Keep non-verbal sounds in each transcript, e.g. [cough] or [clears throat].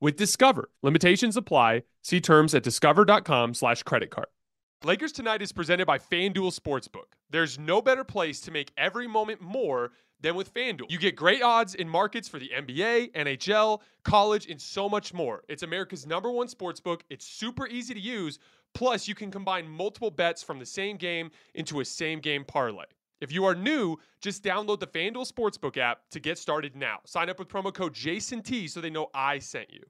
with Discover. Limitations apply. See terms at discover.com slash credit card. Lakers Tonight is presented by FanDuel Sportsbook. There's no better place to make every moment more than with FanDuel. You get great odds in markets for the NBA, NHL, college, and so much more. It's America's number one sportsbook. It's super easy to use. Plus, you can combine multiple bets from the same game into a same game parlay. If you are new, just download the FanDuel Sportsbook app to get started now. Sign up with promo code JASONT so they know I sent you.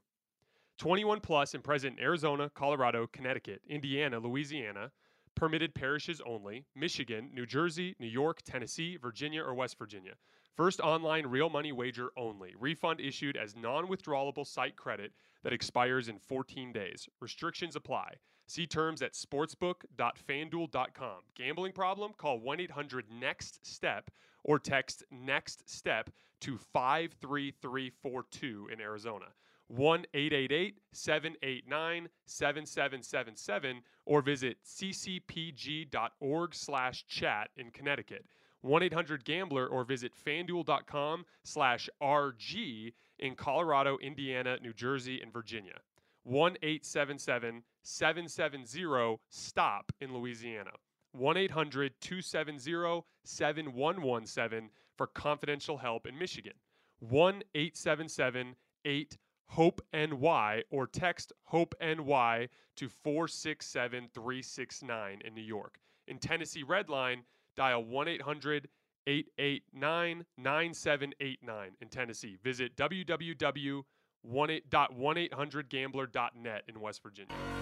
21 plus and present in Arizona, Colorado, Connecticut, Indiana, Louisiana, permitted parishes only, Michigan, New Jersey, New York, Tennessee, Virginia, or West Virginia. First online real money wager only. Refund issued as non withdrawable site credit that expires in 14 days. Restrictions apply. See terms at sportsbook.fanduel.com. Gambling problem? Call 1 800 NEXT STEP or text NEXT STEP to 53342 in Arizona. 1 888 789 7777 or visit ccpg.org slash chat in Connecticut. 1-800-GAMBLER or visit fanduel.com slash RG in Colorado, Indiana, New Jersey, and Virginia. 1-877-770-STOP in Louisiana. 1-800-270-7117 for confidential help in Michigan. 1-877-8-HOPE-NY or text HOPE-NY to 467-369 in New York. In Tennessee Redline, dial 1-800-889-9789 in Tennessee. Visit www.1800gambler.net in West Virginia.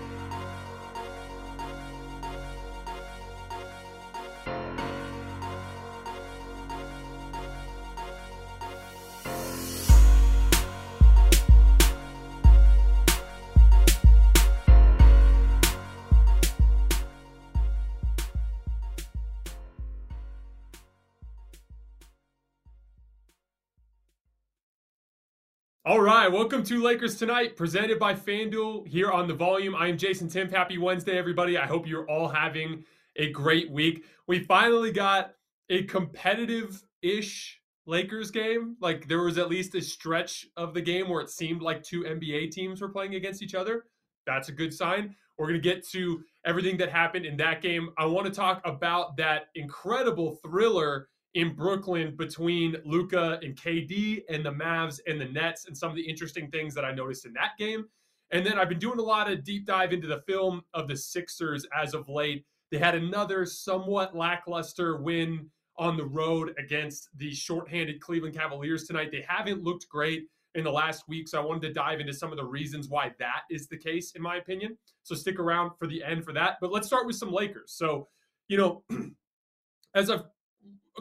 All right, welcome to Lakers Tonight, presented by FanDuel here on the volume. I am Jason Timpf. Happy Wednesday, everybody. I hope you're all having a great week. We finally got a competitive ish Lakers game. Like there was at least a stretch of the game where it seemed like two NBA teams were playing against each other. That's a good sign. We're going to get to everything that happened in that game. I want to talk about that incredible thriller in Brooklyn between Luka and KD and the Mavs and the Nets and some of the interesting things that I noticed in that game. And then I've been doing a lot of deep dive into the film of the Sixers as of late. They had another somewhat lackluster win on the road against the shorthanded Cleveland Cavaliers tonight. They haven't looked great in the last week, so I wanted to dive into some of the reasons why that is the case, in my opinion. So stick around for the end for that. But let's start with some Lakers. So, you know, [clears throat] as I've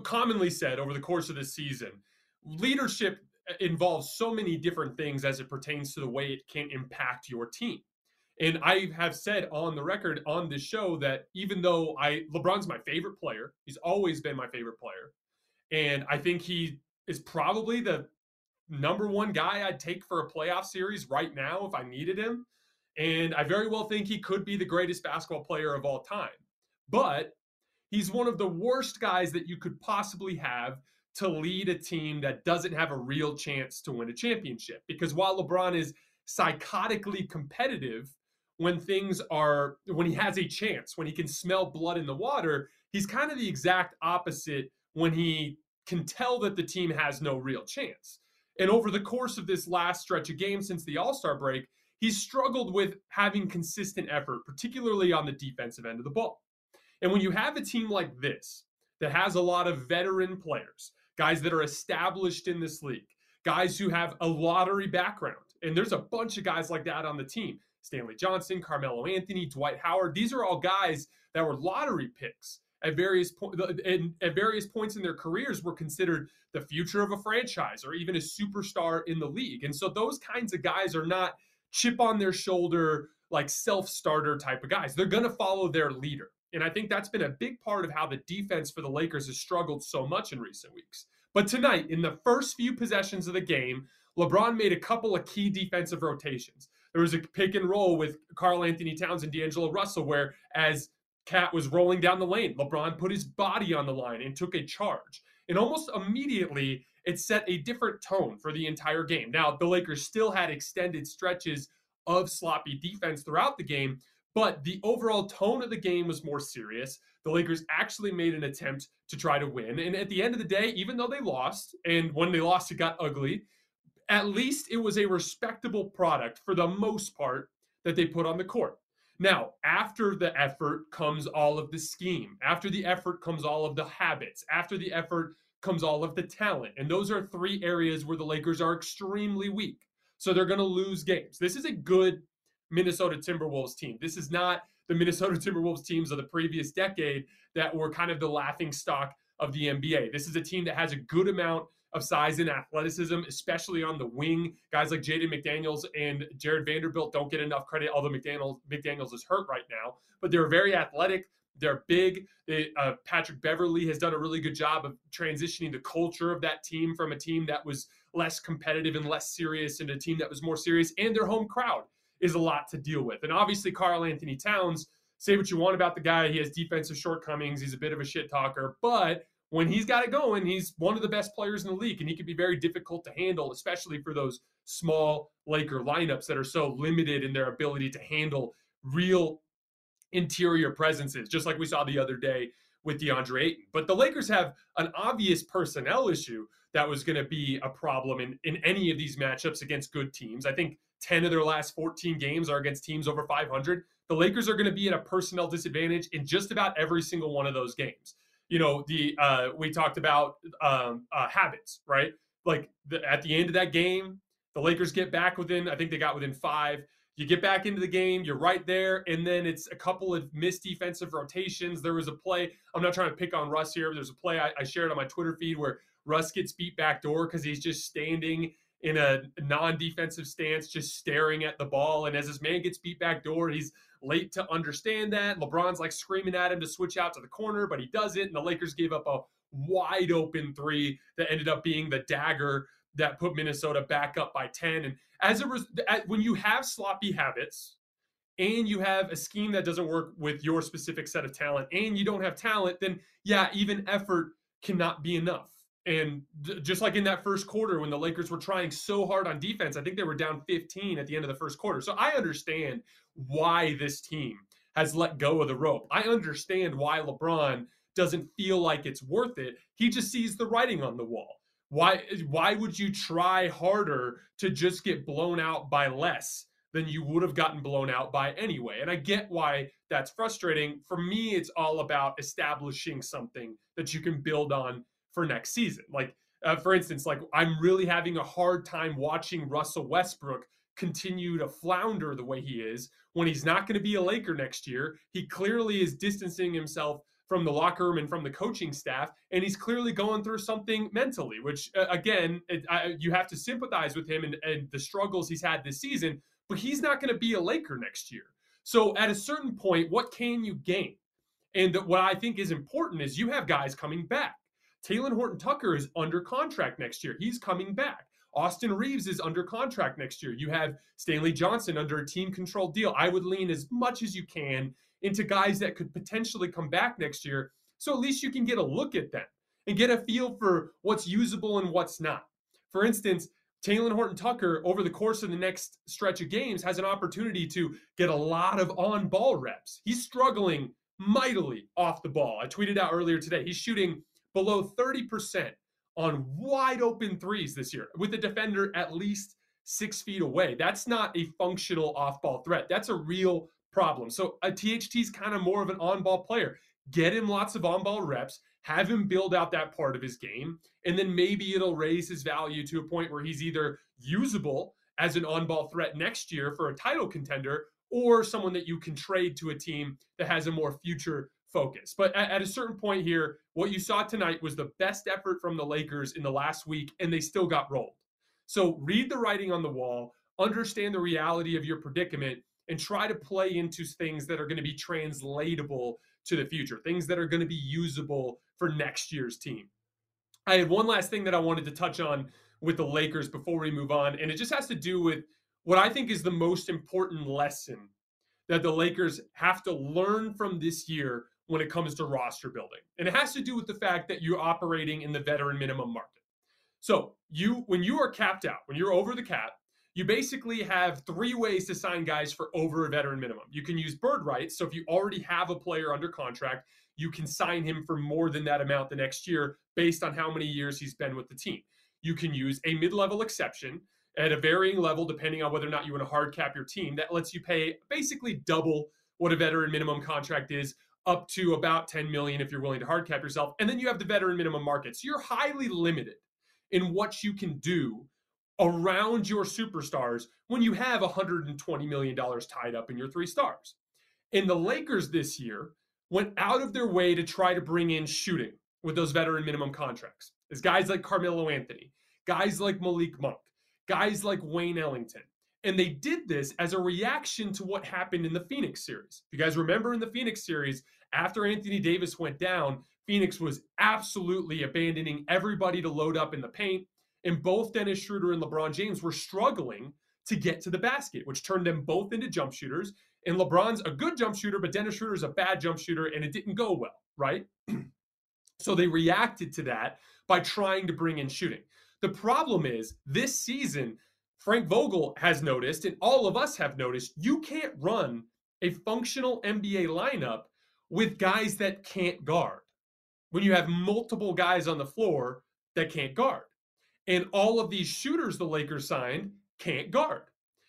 commonly said over the course of the season, leadership involves so many different things as it pertains to the way it can impact your team. And I have said on the record on this show that even though I LeBron's my favorite player, he's always been my favorite player. And I think he is probably the number one guy I'd take for a playoff series right now if I needed him. And I very well think he could be the greatest basketball player of all time. But he's one of the worst guys that you could possibly have to lead a team that doesn't have a real chance to win a championship. Because while LeBron is psychotically competitive when things are, when he has a chance, when he can smell blood in the water, he's kind of the exact opposite when he can tell that the team has no real chance. And over the course of this last stretch of games since the All Star break, he's struggled with having consistent effort, particularly on the defensive end of the ball. And when you have a team like this that has a lot of veteran players, guys that are established in this league, guys who have a lottery background, and there's a bunch of guys like that on the team Stanley Johnson, Carmelo Anthony, Dwight Howard. These are all guys that were lottery picks at various points at various points in their careers were considered the future of a franchise or even a superstar in the league. And so those kinds of guys are not chip on their shoulder like self-starter type of guys. They're going to follow their leader. And I think that's been a big part of how the defense for the Lakers has struggled so much in recent weeks. But tonight, in the first few possessions of the game, LeBron made a couple of key defensive rotations. There was a pick and roll with Karl-Anthony Towns and D'Angelo Russell, where as KAT was rolling down the lane, LeBron put his body on the line and took a charge. And almost immediately, it set a different tone for the entire game. Now, the Lakers still had extended stretches of sloppy defense throughout the game, but the overall tone of the game was more serious. The Lakers actually made an attempt to try to win. And at the end of the day, even though they lost, and when they lost, it got ugly, at least it was a respectable product for the most part that they put on the court. Now, after the effort comes all of the scheme. After the effort comes all of the habits. After the effort comes all of the talent. And those are three areas where the Lakers are extremely weak. So they're going to lose games. This is a good Minnesota Timberwolves team. This is not the Minnesota [laughs] Timberwolves teams of the previous decade that were kind of the laughing stock of the NBA. This is a team that has a good amount of size and athleticism, especially on the wing. Guys like Jaden McDaniels and Jarred Vanderbilt don't get enough credit, although McDaniels, McDaniels is hurt right now. But they're very athletic. They're big. They, uh, Patrick Beverley has done a really good job of transitioning the culture of that team from a team that was less competitive and less serious into a team that was more serious. And their home crowd is a lot to deal with. And obviously, Karl-Anthony Towns, say what you want about the guy. He has defensive shortcomings. He's a bit of a shit talker. But when he's got it going, he's one of the best players in the league. And he can be very difficult to handle, especially for those small Laker lineups that are so limited in their ability to handle real interior presences, just like we saw the other day with DeAndre Ayton. But the Lakers have an obvious personnel issue that was going to be a problem in, in any of these matchups against good teams. I think 10 of their last 14 games are against teams over 500. The Lakers are going to be at a personnel disadvantage in just about every single one of those games. You know, the uh, we talked about um, uh, habits, right? Like the, at the end of that game, the Lakers get back within. I think they got within five. You get back into the game, you're right there, and then it's a couple of missed defensive rotations. There was a play. I'm not trying to pick on Russ here. There's a play I, I shared on my Twitter feed where Russ gets beat back door because he's just standing in a non-defensive stance, just staring at the ball. And as his man gets beat back door, he's late to understand that. LeBron's like screaming at him to switch out to the corner, but he doesn't. And the Lakers gave up a wide open three that ended up being the dagger that put Minnesota back up by 10. And as a res- when you have sloppy habits and you have a scheme that doesn't work with your specific set of talent and you don't have talent, then yeah, even effort cannot be enough. And just like in that first quarter when the Lakers were trying so hard on defense, I think they were down 15 at the end of the first quarter. So I understand why this team has let go of the rope. I understand why LeBron doesn't feel like it's worth it. He just sees the writing on the wall. Why why would you try harder to just get blown out by less than you would have gotten blown out by anyway? And I get why that's frustrating. For me, it's all about establishing something that you can build on for next season. Like, uh, for instance, like I'm really having a hard time watching Russell Westbrook continue to flounder the way he is when he's not going to be a Laker next year. He clearly is distancing himself from the locker room and from the coaching staff, and he's clearly going through something mentally. Which, uh, again, it, I, you have to sympathize with him and, and the struggles he's had this season. But he's not going to be a Laker next year. So, at a certain point, what can you gain? And what I think is important is you have guys coming back. Talen Horton Tucker is under contract next year. He's coming back. Austin Reaves is under contract next year. You have Stanley Johnson under a team controlled deal. I would lean as much as you can into guys that could potentially come back next year. So at least you can get a look at them and get a feel for what's usable and what's not. For instance, Talen Horton Tucker, over the course of the next stretch of games, has an opportunity to get a lot of on ball reps. He's struggling mightily off the ball. I tweeted out earlier today, he's shooting below 30% on wide open threes this year with a defender at least six feet away. That's not a functional off ball threat. That's a real problem. So uh, a THT is kind of more of an on ball player. Get him lots of on ball reps, have him build out that part of his game, and then maybe it'll raise his value to a point where he's either usable as an on ball threat next year for a title contender or someone that you can trade to a team that has a more future focus. But at, at, a certain point here, what you saw tonight was the best effort from the Lakers in the last week, and they still got rolled. So read the writing on the wall, understand the reality of your predicament, and try to play into things that are going to be translatable to the future, things that are going to be usable for next year's team. I have one last thing that I wanted to touch on with the Lakers before we move on, and it just has to do with what I think is the most important lesson that the Lakers have to learn from this year when it comes to roster building. And it has to do with the fact that you're operating in the veteran minimum market. So, you when you are capped out, when you're over the cap, you basically have three ways to sign guys for over a veteran minimum. You can use bird rights. So if you already have a player under contract, you can sign him for more than that amount the next year based on how many years he's been with the team. You can use a mid level exception at a varying level, depending on whether or not you want to hard cap your team. That lets you pay basically double what a veteran minimum contract is, up to about 10 million if you're willing to hard cap yourself. And then you have the veteran minimum market. So you're highly limited in what you can do around your superstars when you have 120 million dollars tied up in your three stars. And the Lakers this year went out of their way to try to bring in shooting with those veteran minimum contracts. As guys like Carmelo Anthony, guys like Malik Monk, guys like Wayne Ellington. And they did this as a reaction to what happened in the Phoenix series. If you guys remember in the Phoenix series, after Anthony Davis went down, Phoenix was absolutely abandoning everybody to load up in the paint. And both Dennis Schroeder and LeBron James were struggling to get to the basket, which turned them both into jump shooters. And LeBron's a good jump shooter, but Dennis Schroeder's a bad jump shooter, and it didn't go well, right? [clears throat] so they reacted to that by trying to bring in shooting. The problem is this season, Frank Vogel has noticed, and all of us have noticed, you can't run a functional NBA lineup with guys that can't guard. When you have multiple guys on the floor that can't guard. And all of these shooters the Lakers signed can't guard.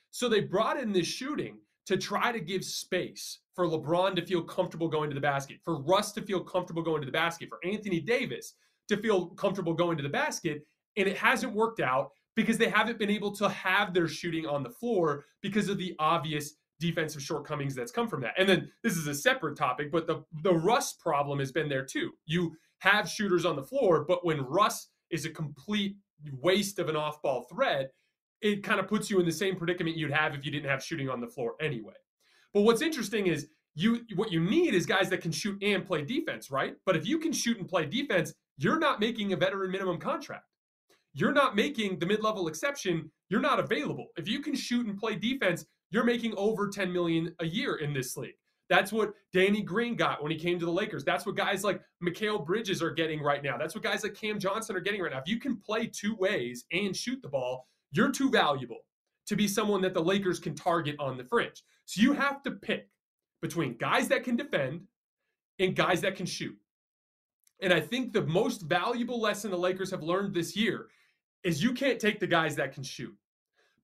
So they brought in this shooting to try to give space for LeBron to feel comfortable going to the basket, for Russ to feel comfortable going to the basket, for Anthony Davis to feel comfortable going to the basket and it hasn't worked out because they haven't been able to have their shooting on the floor because of the obvious defensive shortcomings that's come from that. And then this is a separate topic, but the the Russ problem has been there too. You have shooters on the floor, but when Russ is a complete waste of an off-ball threat, it kind of puts you in the same predicament you'd have if you didn't have shooting on the floor anyway. But what's interesting is you what you need is guys that can shoot and play defense, right? But if you can shoot and play defense, you're not making a veteran minimum contract you're not making the mid-level exception, you're not available. If you can shoot and play defense, you're making over 10 million a year in this league. That's what Danny Green got when he came to the Lakers. That's what guys like Mikal Bridges are getting right now. That's what guys like Cam Johnson are getting right now. If you can play two ways and shoot the ball, you're too valuable to be someone that the Lakers can target on the fringe. So you have to pick between guys that can defend and guys that can shoot. And I think the most valuable lesson the Lakers have learned this year is you can't take the guys that can shoot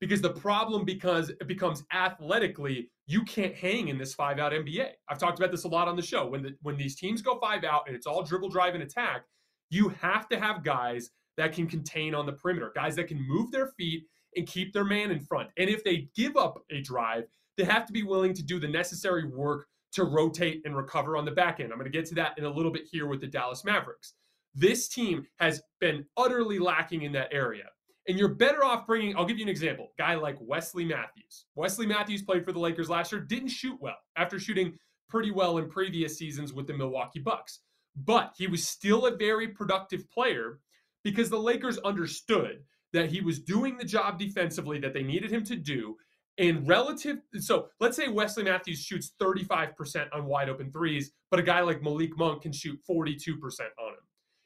because the problem because it becomes athletically you can't hang in this five out NBA. I've talked about this a lot on the show. When the when these teams go five out and it's all dribble drive and attack, you have to have guys that can contain on the perimeter, guys that can move their feet and keep their man in front. And if they give up a drive, they have to be willing to do the necessary work to rotate and recover on the back end. I'm going to get to that in a little bit here with the Dallas Mavericks. This team has been utterly lacking in that area. And you're better off bringing, I'll give you an example, guy like Wesley Matthews. Wesley Matthews played for the Lakers last year, didn't shoot well after shooting pretty well in previous seasons with the Milwaukee Bucks. But he was still a very productive player because the Lakers understood that he was doing the job defensively that they needed him to do. And relative, so let's say Wesley Matthews shoots 35% on wide open threes, but a guy like Malik Monk can shoot 42% on him.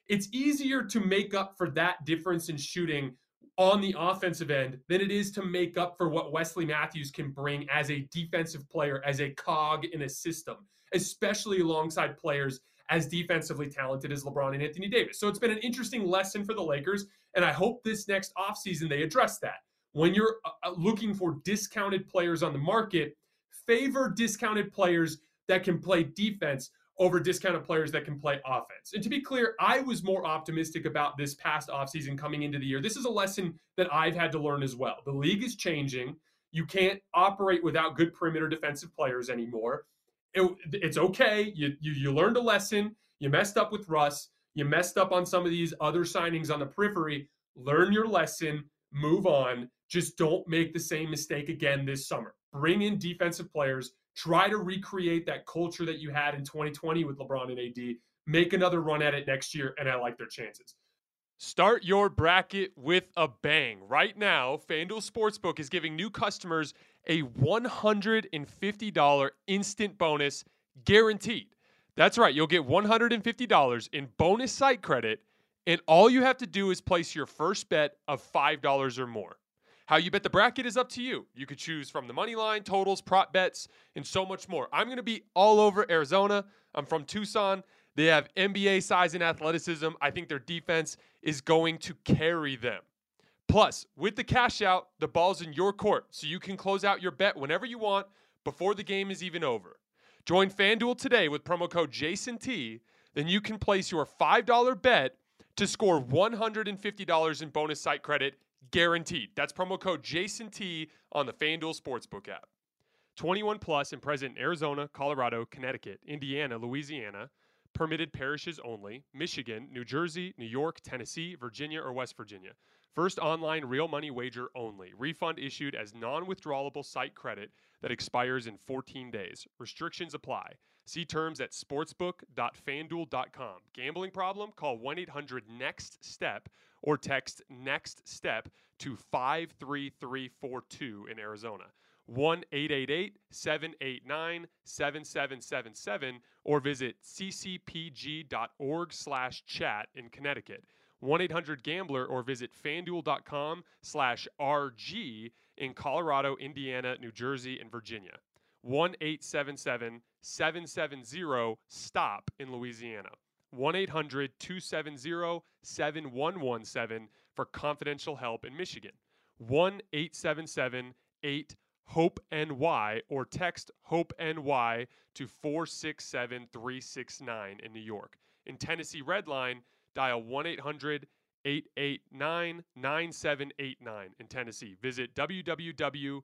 It's easier to make up for that difference in shooting on the offensive end than it is to make up for what Wesley Matthews can bring as a defensive player, as a cog in a system, especially alongside players as defensively talented as LeBron and Anthony Davis. So it's been an interesting lesson for the Lakers, and I hope this next offseason they address that. When you're uh, uh, looking for discounted players on the market, favor discounted players that can play defense over discounted players that can play offense. And to be clear, I was more optimistic about this past offseason coming into the year. This is a lesson that I've had to learn as well. The league is changing. You can't operate without good perimeter defensive players anymore. It, it's okay. You, you you learned a lesson. You messed up with Russ. You messed up on some of these other signings on the periphery. Learn your lesson. Move on. Just don't make the same mistake again this summer. Bring in defensive players Try to recreate that culture that you had in 2020 with LeBron and AD. Make another run at it next year, and I like their chances. Start your bracket with a bang. Right now, FanDuel Sportsbook is giving new customers a $150 instant bonus guaranteed. That's right, you'll get $150 in bonus site credit, and all you have to do is place your first bet of $5 or more. How you bet the bracket is up to you. You could choose from the money line, totals, prop bets, and so much more. I'm going to be all over Arizona. I'm from Tucson. They have NBA size and athleticism. I think their defense is going to carry them. Plus, with the cash out, the ball's in your court, so you can close out your bet whenever you want before the game is even over. Join FanDuel today with promo code JASONT. Then you can place your $5 bet to score $150 in bonus site credit guaranteed. That's promo code Jason T on the FanDuel Sportsbook app. 21 plus and present in Arizona, Colorado, Connecticut, Indiana, Louisiana, permitted parishes only, Michigan, New Jersey, New York, Tennessee, Virginia, or West Virginia. First online real money wager only. Refund issued as non withdrawable site credit that expires in 14 days. Restrictions apply. See terms at sportsbook.fanduel.com. Gambling problem? Call 1 800 NEXT STEP or text next step to 53342 in Arizona. 1 888 789 7777 or visit ccpg.org slash chat in Connecticut. 1 800 Gambler or visit fanduel.com slash RG in Colorado, Indiana, New Jersey, and Virginia. 1 877 770 STOP in Louisiana. 1 800 270 7117 for confidential help in Michigan. 1 877 8 HOPE NY or text HOPE NY to 467 369 in New York. In Tennessee Redline, dial 1 800 889 9789 in Tennessee. Visit www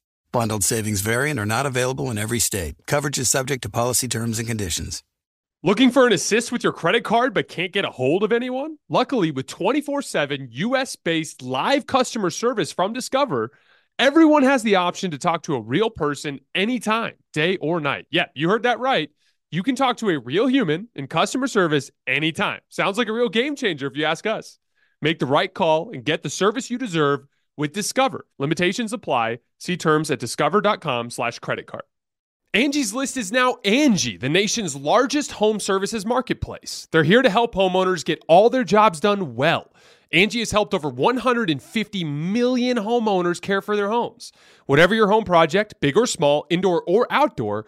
Bundled savings variant are not available in every state. Coverage is subject to policy terms and conditions. Looking for an assist with your credit card but can't get a hold of anyone? Luckily, with 24 7 US based live customer service from Discover, everyone has the option to talk to a real person anytime, day or night. Yeah, you heard that right. You can talk to a real human in customer service anytime. Sounds like a real game changer if you ask us. Make the right call and get the service you deserve with Discover. Limitations apply. See terms at discover.com slash credit card. Angie's List is now Angie, the nation's largest home services marketplace. They're here to help homeowners get all their jobs done well. Angie has helped over 150 million homeowners care for their homes. Whatever your home project, big or small, indoor or outdoor,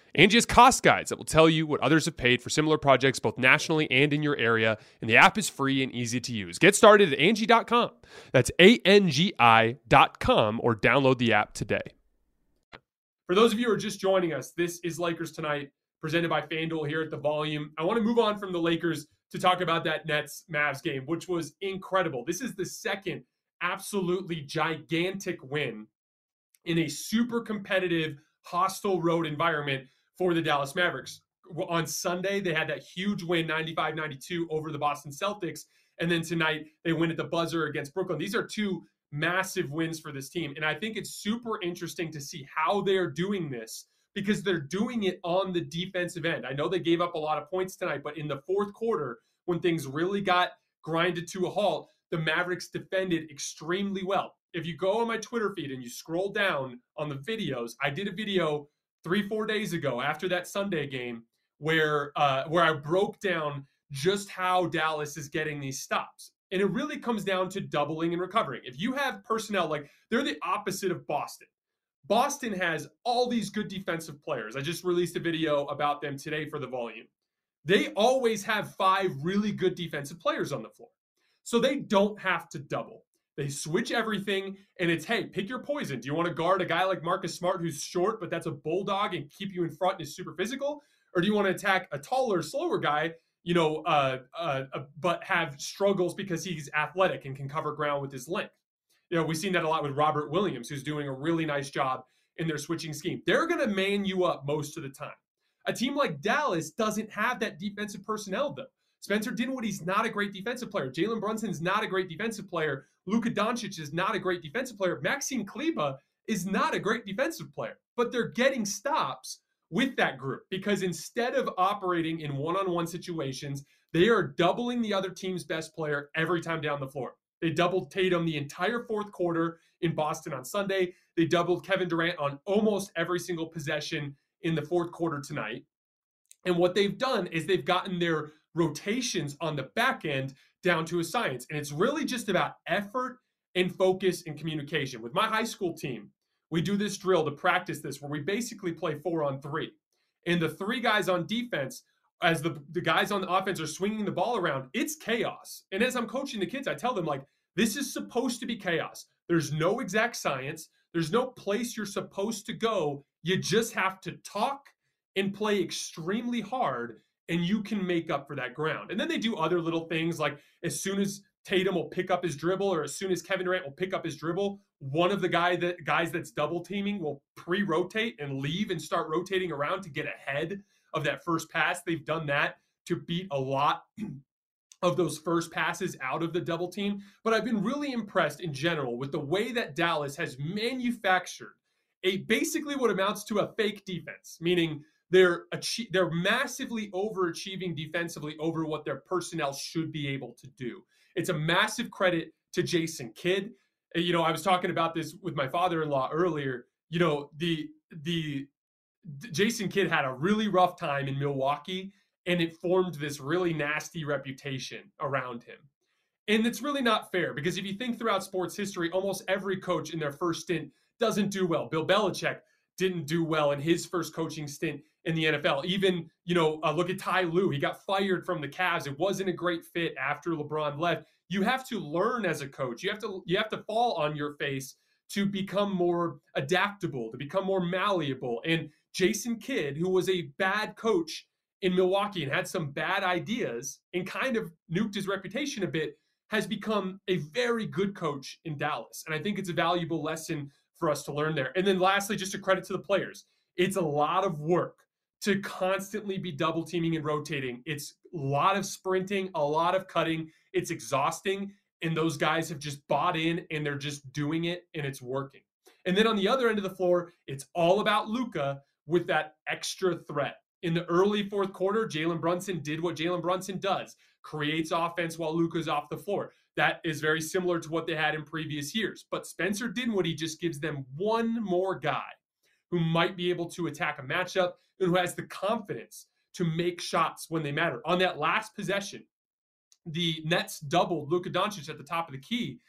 Angie has cost guides that will tell you what others have paid for similar projects both nationally and in your area, and the app is free and easy to use. Get started at Angie.com. That's A-N-G-I dot com or download the app today. For those of you who are just joining us, this is Lakers Tonight, presented by FanDuel here at the volume. I want to move on from the Lakers to talk about that Nets Mavs game, which was incredible. This is the second absolutely gigantic win in a super competitive, hostile road environment for the Dallas Mavericks. On Sunday, they had that huge win, 95 92 over the Boston Celtics. And then tonight, they win at the buzzer against Brooklyn. These are two massive wins for this team. And I think it's super interesting to see how they're doing this because they're doing it on the defensive end. I know they gave up a lot of points tonight, but in the fourth quarter, when things really got grinded to a halt, the Mavericks defended extremely well. If you go on my Twitter feed and you scroll down on the videos, I did a video three four days ago after that Sunday game where uh, where I broke down just how Dallas is getting these stops. And it really comes down to doubling and recovering. If you have personnel like they're the opposite of Boston. Boston has all these good defensive players. I just released a video about them today for the volume. They always have five really good defensive players on the floor. So they don't have to double. They switch everything, and it's hey, pick your poison. Do you want to guard a guy like Marcus Smart who's short, but that's a bulldog and keep you in front and is super physical? Or do you want to attack a taller, slower guy, you know, uh, uh, uh, but have struggles because he's athletic and can cover ground with his length? You know, we've seen that a lot with Robert Williams, who's doing a really nice job in their switching scheme. They're going to man you up most of the time. A team like Dallas doesn't have that defensive personnel, though. Spencer Dinwiddie's not a great defensive player. Jalen Brunson's not a great defensive player. Luka Doncic is not a great defensive player. Maxi Kleber is not a great defensive player, but they're getting stops with that group because instead of operating in one-on-one situations, they are doubling the other team's best player every time down the floor. They doubled Tatum the entire fourth quarter in Boston on Sunday. They doubled Kevin Durant on almost every single possession in the fourth quarter tonight. And what they've done is they've gotten their rotations on the back end down to a science. And it's really just about effort and focus and communication. With my high school team, we do this drill to practice this where we basically play four on three. And the three guys on defense, as the, the guys on the offense are swinging the ball around, it's chaos. And as I'm coaching the kids, I tell them, like, this is supposed to be chaos. There's no exact science, there's no place you're supposed to go. You just have to talk and play extremely hard and you can make up for that ground. And then they do other little things like as soon as Tatum will pick up his dribble, or as soon as Kevin Durant will pick up his dribble, one of the guy that guys that's double teaming will pre-rotate and leave and start rotating around to get ahead of that first pass. They've done that to beat a lot [clears throat] of those first passes out of the double team. But I've been really impressed in general with the way that Dallas has manufactured a basically what amounts to a fake defense, meaning they're they're massively overachieving defensively over what their personnel should be able to do. It's a massive credit to Jason Kidd. You know, I was talking about this with my father-in-law earlier. You know, the the Jason Kidd had a really rough time in Milwaukee and it formed this really nasty reputation around him. And it's really not fair because if you think throughout sports history, almost every coach in their first stint doesn't do well. Bill Belichick didn't do well in his first coaching stint in the NFL. Even, you know, uh, look at Ty Lue. He got fired from the Cavs. It wasn't a great fit after LeBron left. You have to learn as a coach. You have to you have to fall on your face to become more adaptable, to become more malleable. And Jason Kidd, who was a bad coach in Milwaukee and had some bad ideas and kind of nuked his reputation a bit, has become a very good coach in Dallas. And I think it's a valuable lesson for us to learn there. And then lastly, just a credit to the players. It's a lot of work to constantly be double teaming and rotating. It's a lot of sprinting, a lot of cutting. It's exhausting. And those guys have just bought in and they're just doing it and it's working. And then on the other end of the floor, it's all about Luka with that extra threat. In the early fourth quarter, Jalen Brunson did what Jalen Brunson does creates offense while Luka's off the floor. That is very similar to what they had in previous years. But Spencer Dinwiddie just gives them one more guy who might be able to attack a matchup and who has the confidence to make shots when they matter. On that last possession, the Nets doubled Luka Doncic at the top of the key.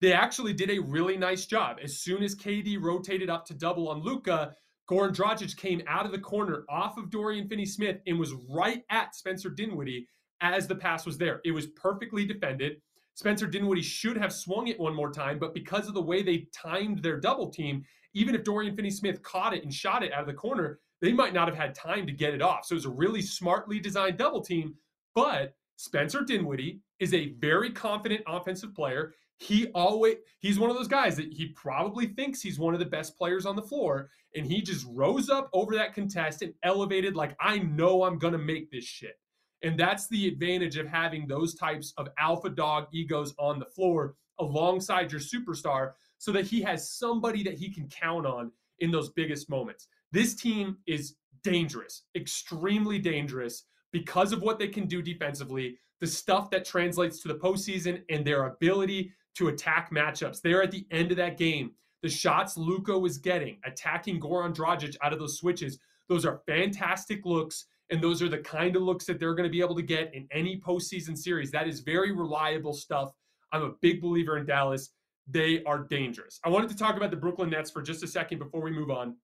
They actually did a really nice job. As soon as KD rotated up to double on Luka, Goran Dragic came out of the corner off of Dorian Finney-Smith and was right at Spencer Dinwiddie as the pass was there. It was perfectly defended. Spencer Dinwiddie should have swung it one more time, but because of the way they timed their double team, even if Dorian Finney Smith caught it and shot it out of the corner, they might not have had time to get it off. So it was a really smartly designed double team. But Spencer Dinwiddie is a very confident offensive player. He always he's one of those guys that he probably thinks he's one of the best players on the floor. And he just rose up over that contest and elevated like I know I'm gonna make this shit. And that's the advantage of having those types of alpha dog egos on the floor alongside your superstar so that he has somebody that he can count on in those biggest moments. This team is dangerous, extremely dangerous because of what they can do defensively, the stuff that translates to the postseason, and their ability to attack matchups. They're at the end of that game. The shots Luka was getting, attacking Goran Dragic out of those switches, those are fantastic looks and those are the kind of looks that they're going to be able to get in any postseason series. That is very reliable stuff. I'm a big believer in Dallas. They are dangerous. I wanted to talk about the Brooklyn Nets for just a second before we move on.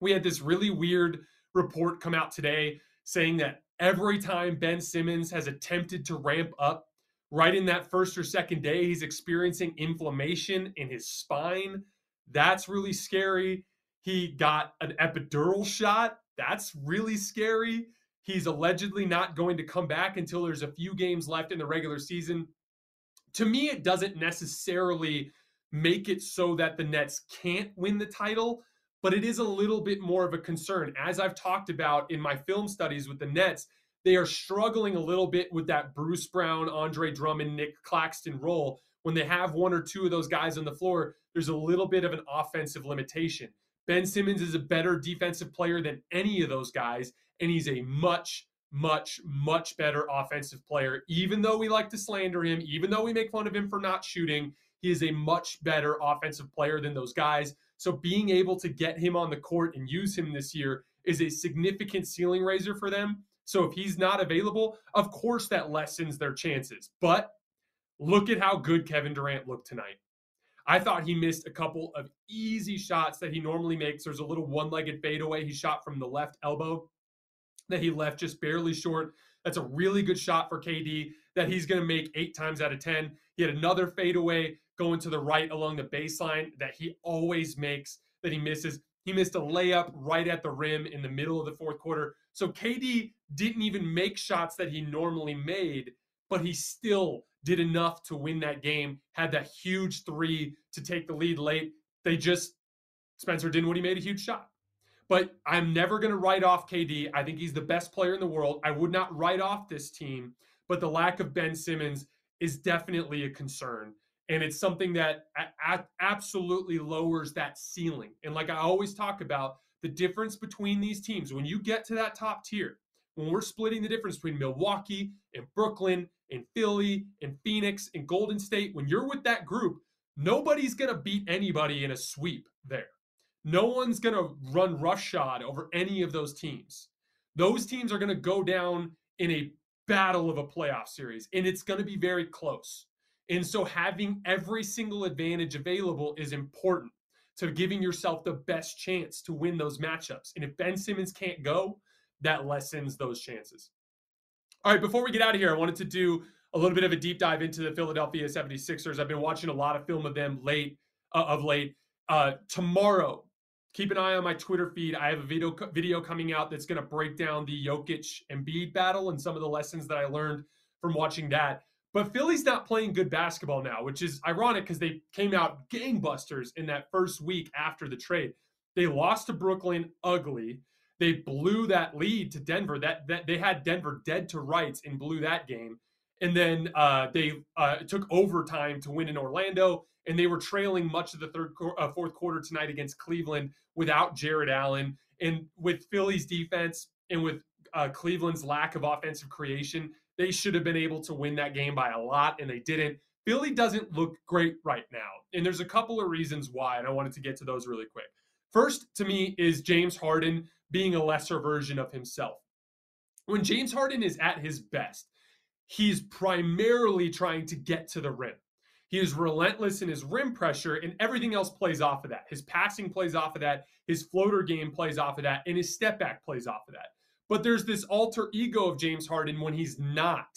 We had this really weird report come out today saying that every time Ben Simmons has attempted to ramp up, right in that first or second day, he's experiencing inflammation in his spine. That's really scary. He got an epidural shot that's really scary. He's allegedly not going to come back until there's a few games left in the regular season. To me, it doesn't necessarily make it so that the Nets can't win the title, but it is a little bit more of a concern. As I've talked about in my film studies with the Nets, they are struggling a little bit with that Bruce Brown, Andre Drummond, Nick Claxton role. When they have one or two of those guys on the floor, there's a little bit of an offensive limitation. Ben Simmons is a better defensive player than any of those guys, and he's a much, much, much better offensive player. Even though we like to slander him, even though we make fun of him for not shooting, he is a much better offensive player than those guys. So being able to get him on the court and use him this year is a significant ceiling raiser for them. So if he's not available, of course that lessens their chances. But look at how good Kevin Durant looked tonight. I thought he missed a couple of easy shots that he normally makes. There's a little one legged fadeaway he shot from the left elbow that he left just barely short. That's a really good shot for KD that he's going to make eight times out of 10. He had another fadeaway going to the right along the baseline that he always makes that he misses. He missed a layup right at the rim in the middle of the fourth quarter. So KD didn't even make shots that he normally made, but he still did enough to win that game, had that huge three to take the lead late. They just, Spencer Dinwiddie made a huge shot. But I'm never going to write off KD. I think he's the best player in the world. I would not write off this team, but the lack of Ben Simmons is definitely a concern. And it's something that a- absolutely lowers that ceiling. And like I always talk about, the difference between these teams, when you get to that top tier, when we're splitting the difference between Milwaukee and Brooklyn and Philly and Phoenix and Golden State, when you're with that group, nobody's going to beat anybody in a sweep there. No one's going to run roughshod over any of those teams. Those teams are going to go down in a battle of a playoff series, and it's going to be very close. And so having every single advantage available is important to giving yourself the best chance to win those matchups. And if Ben Simmons can't go, that lessens those chances. All right, before we get out of here, I wanted to do a little bit of a deep dive into the Philadelphia 76ers. I've been watching a lot of film of them late uh, of late. Uh, tomorrow, keep an eye on my Twitter feed. I have a video video coming out that's going to break down the Jokic Embiid battle and some of the lessons that I learned from watching that. But Philly's not playing good basketball now, which is ironic because they came out gangbusters in that first week after the trade. They lost to Brooklyn ugly. They blew that lead to Denver. That that they had Denver dead to rights and blew that game. And then uh, they uh, took overtime to win in Orlando, and they were trailing much of the third, uh, fourth quarter tonight against Cleveland without Jarrett Allen. And with Philly's defense and with uh, Cleveland's lack of offensive creation, They should have been able to win that game by a lot, and they didn't. Philly doesn't look great right now. And there's a couple of reasons why, and I wanted to get to those really quick. First, to me, is James Harden being a lesser version of himself. When James Harden is at his best, he's primarily trying to get to the rim. He is relentless in his rim pressure, and everything else plays off of that. His passing plays off of that, his floater game plays off of that, and his step back plays off of that. But there's this alter ego of James Harden when he's not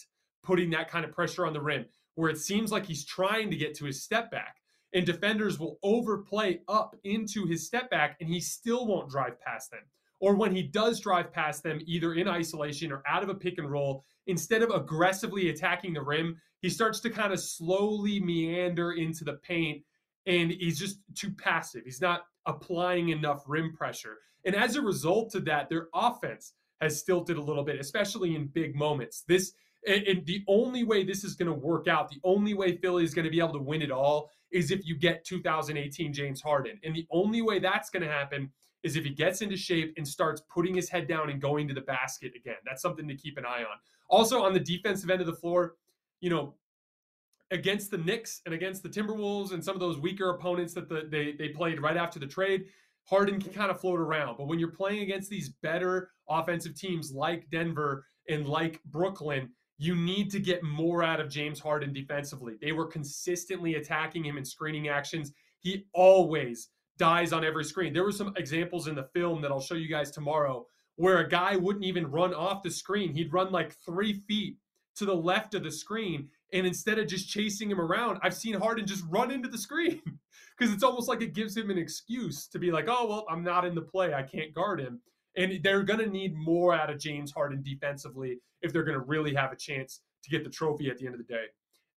putting that kind of pressure on the rim, where it seems like he's trying to get to his step back. And defenders will overplay up into his step back, and he still won't drive past them. Or when he does drive past them, either in isolation or out of a pick and roll, instead of aggressively attacking the rim, he starts to kind of slowly meander into the paint and he's just too passive. He's not applying enough rim pressure. And as a result of that, their offense has stilted a little bit, especially in big moments. This and, the only way this is going to work out, the only way Philly is going to be able to win it all is if you get 2018 James Harden. And the only way that's going to happen is if he gets into shape and starts putting his head down and going to the basket again. That's something to keep an eye on. Also, on the defensive end of the floor, you know, against the Knicks and against the Timberwolves and some of those weaker opponents that the, they they played right after the trade, Harden can kind of float around. But when you're playing against these better offensive teams like Denver and like Brooklyn, you need to get more out of James Harden defensively. They were consistently attacking him in screening actions. He always dies on every screen. There were some examples in the film that I'll show you guys tomorrow where a guy wouldn't even run off the screen. He'd run like three feet to the left of the screen. And instead of just chasing him around, I've seen Harden just run into the screen [laughs] because it's almost like it gives him an excuse to be like, oh, well, I'm not in the play. I can't guard him. And they're going to need more out of James Harden defensively if they're going to really have a chance to get the trophy at the end of the day.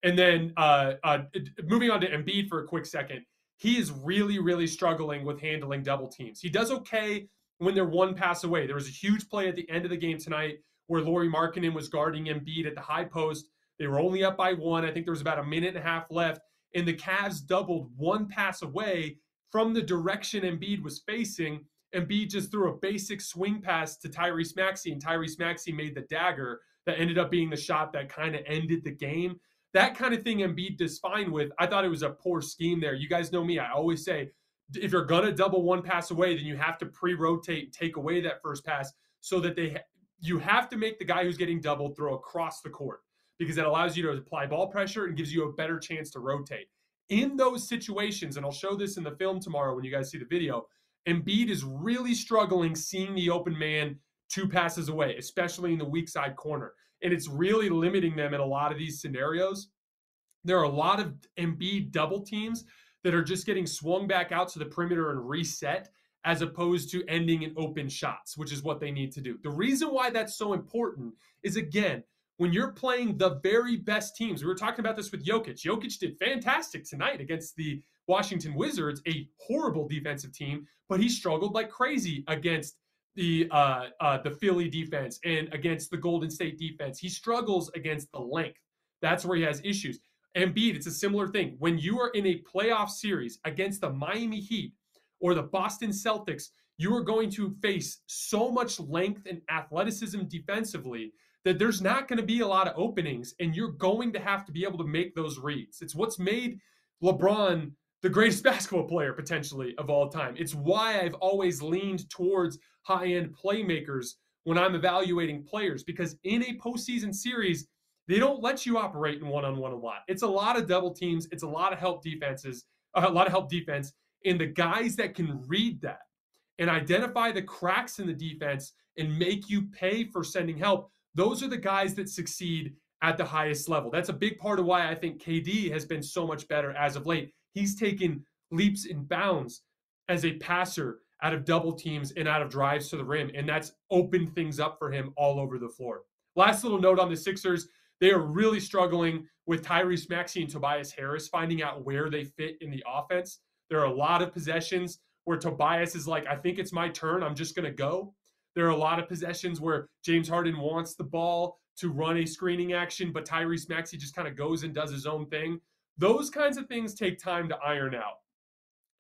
And then uh, uh, moving on to Embiid for a quick second, he is really, really struggling with handling double teams. He does okay when they're one pass away. There was a huge play at the end of the game tonight where Lauri Markkanen was guarding Embiid at the high post. They were only up by one. I think there was about a minute and a half left, and the Cavs doubled one pass away from the direction Embiid was facing. Embiid just threw a basic swing pass to Tyrese Maxey, and Tyrese Maxey made the dagger that ended up being the shot that kind of ended the game. That kind of thing Embiid does fine with. I thought it was a poor scheme there. You guys know me. I always say if you're to double one pass away, then you have to pre-rotate, take away that first pass so that they you have to make the guy who's getting doubled throw across the court because that allows you to apply ball pressure and gives you a better chance to rotate. In those situations, and I'll show this in the film tomorrow when you guys see the video, Embiid is really struggling seeing the open man two passes away, especially in the weak side corner. And it's really limiting them in a lot of these scenarios. There are a lot of Embiid double teams that are just getting swung back out to the perimeter and reset as opposed to ending in open shots, which is what they need to do. The reason why that's so important is again, when you're playing the very best teams, we were talking about this with Jokic. Jokic did fantastic tonight against the Washington Wizards, a horrible defensive team, but he struggled like crazy against the uh, uh, the Philly defense and against the Golden State defense. He struggles against the length. That's where he has issues. Embiid, it's a similar thing. When you are in a playoff series against the Miami Heat or the Boston Celtics, you are going to face so much length and athleticism defensively that there's not going to be a lot of openings, and you're going to have to be able to make those reads. It's what's made LeBron the greatest [laughs] basketball player potentially of all time. It's why I've always leaned towards high end playmakers when I'm evaluating players because in a postseason series, they don't let you operate in one on one a lot. It's a lot of double teams, it's a lot of help defenses, uh, a lot of help defense. And the guys that can read that and identify the cracks in the defense and make you pay for sending help, those are the guys that succeed at the highest level. That's a big part of why I think KD has been so much better as of late. He's taken leaps and bounds as a passer out of double teams and out of drives to the rim, and that's opened things up for him all over the floor. Last little note on the Sixers they are really struggling with Tyrese Maxey and Tobias Harris finding out where they fit in the offense. There are a lot of possessions where Tobias is like, I think it's my turn. I'm just going to go. There are a lot of possessions where James Harden wants the ball to run a screening action, but Tyrese Maxey just kind of goes and does his own thing. Those kinds of things take time to iron out.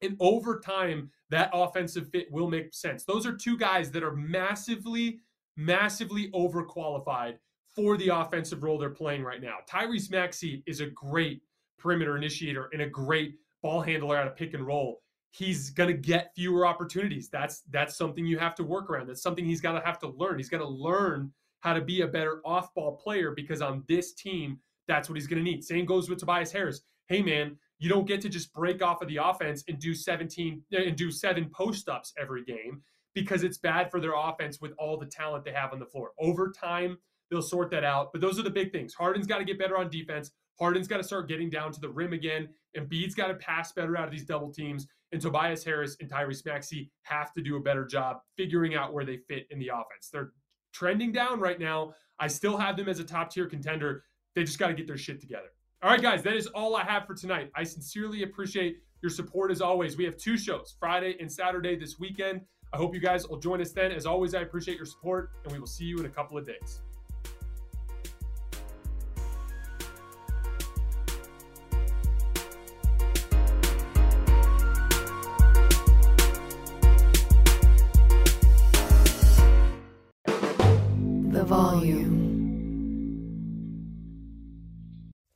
And over time, that offensive fit will make sense. Those are two guys that are massively, massively overqualified for the offensive role they're playing right now. Tyrese Maxey is a great perimeter initiator and a great ball handler out of pick and roll. He's going to get fewer opportunities. That's that's something you have to work around. That's something he's got to have to learn. He's got to learn how to be a better off-ball player because on this team, that's what he's going to need. Same goes with Tobias Harris. Hey man, you don't get to just break off of the offense and do 17 eh, and do seven post-ups every game because it's bad for their offense with all the talent they have on the floor. Over time, they'll sort that out. But those are the big things. Harden's got to get better on defense. Harden's got to start getting down to the rim again. Embiid's got to pass better out of these double teams. And Tobias Harris and Tyrese Maxey have to do a better job figuring out where they fit in the offense. They're trending down right now. I still have them as a top tier contender. They just got to get their shit together. All right, guys, that is all I have for tonight. I sincerely appreciate your support as always. We have two shows, Friday and Saturday this weekend. I hope you guys will join us then. As always, I appreciate your support, and we will see you in a couple of days.